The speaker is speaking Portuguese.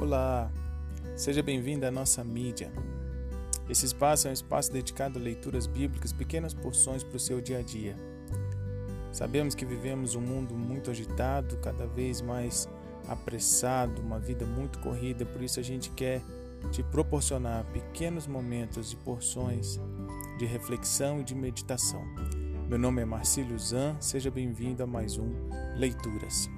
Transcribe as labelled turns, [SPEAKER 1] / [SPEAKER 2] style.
[SPEAKER 1] Olá, seja bem-vindo à nossa mídia. Esse espaço é um espaço dedicado a leituras bíblicas, pequenas porções para o seu dia a dia. Sabemos que vivemos um mundo muito agitado, cada vez mais apressado, uma vida muito corrida, por isso a gente quer te proporcionar pequenos momentos e porções de reflexão e de meditação. Meu nome é Marcílio Zan, seja bem-vindo a mais um Leituras.